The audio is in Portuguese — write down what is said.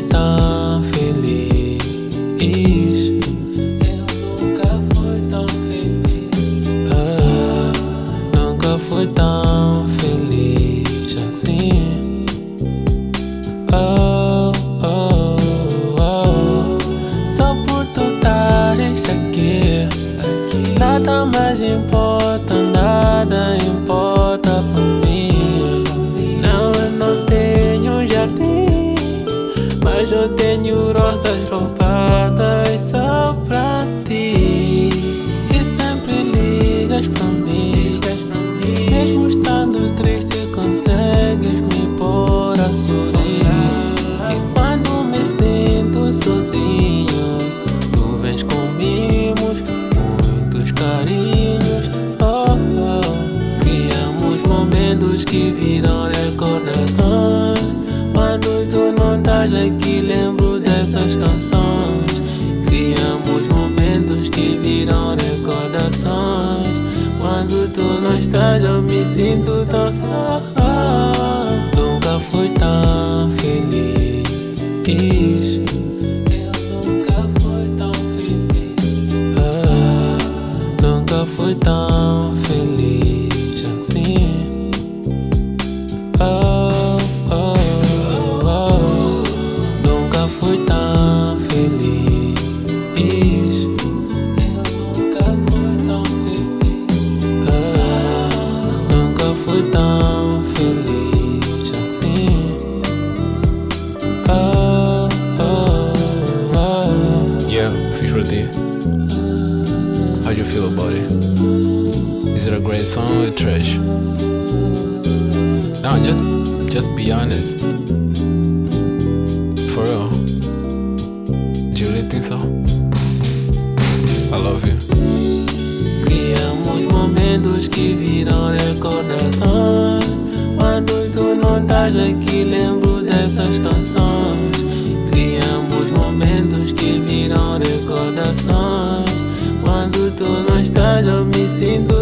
fui tão feliz. Eu nunca fui tão feliz. Ah, nunca fui tão feliz assim. Oh, oh, oh. Só por tu estares aqui. Nada mais importa, nada importa eu tenho rosas roubadas só pra ti. E sempre ligas pra mim, mesmo estando triste, consegues me pôr a sorrir. E quando me sinto sozinho, tu vens com mimos, muitos carinhos. Oh, oh. Criamos momentos que viram não estás aqui, lembro dessas canções. Criamos momentos que viram recordações. Quando tu não estás, eu me sinto tão só. Fui tão feliz assim. Oh, oh, oh. Yeah, fiz pra ti. How do you feel about it? Is it a great song or trash? No, just just be honest. For real. Do you really think so? I love you. Criamos momentos que viram não estás aqui, lembro dessas canções. Criamos momentos que viram recordações. Quando tu não estás, eu me sinto.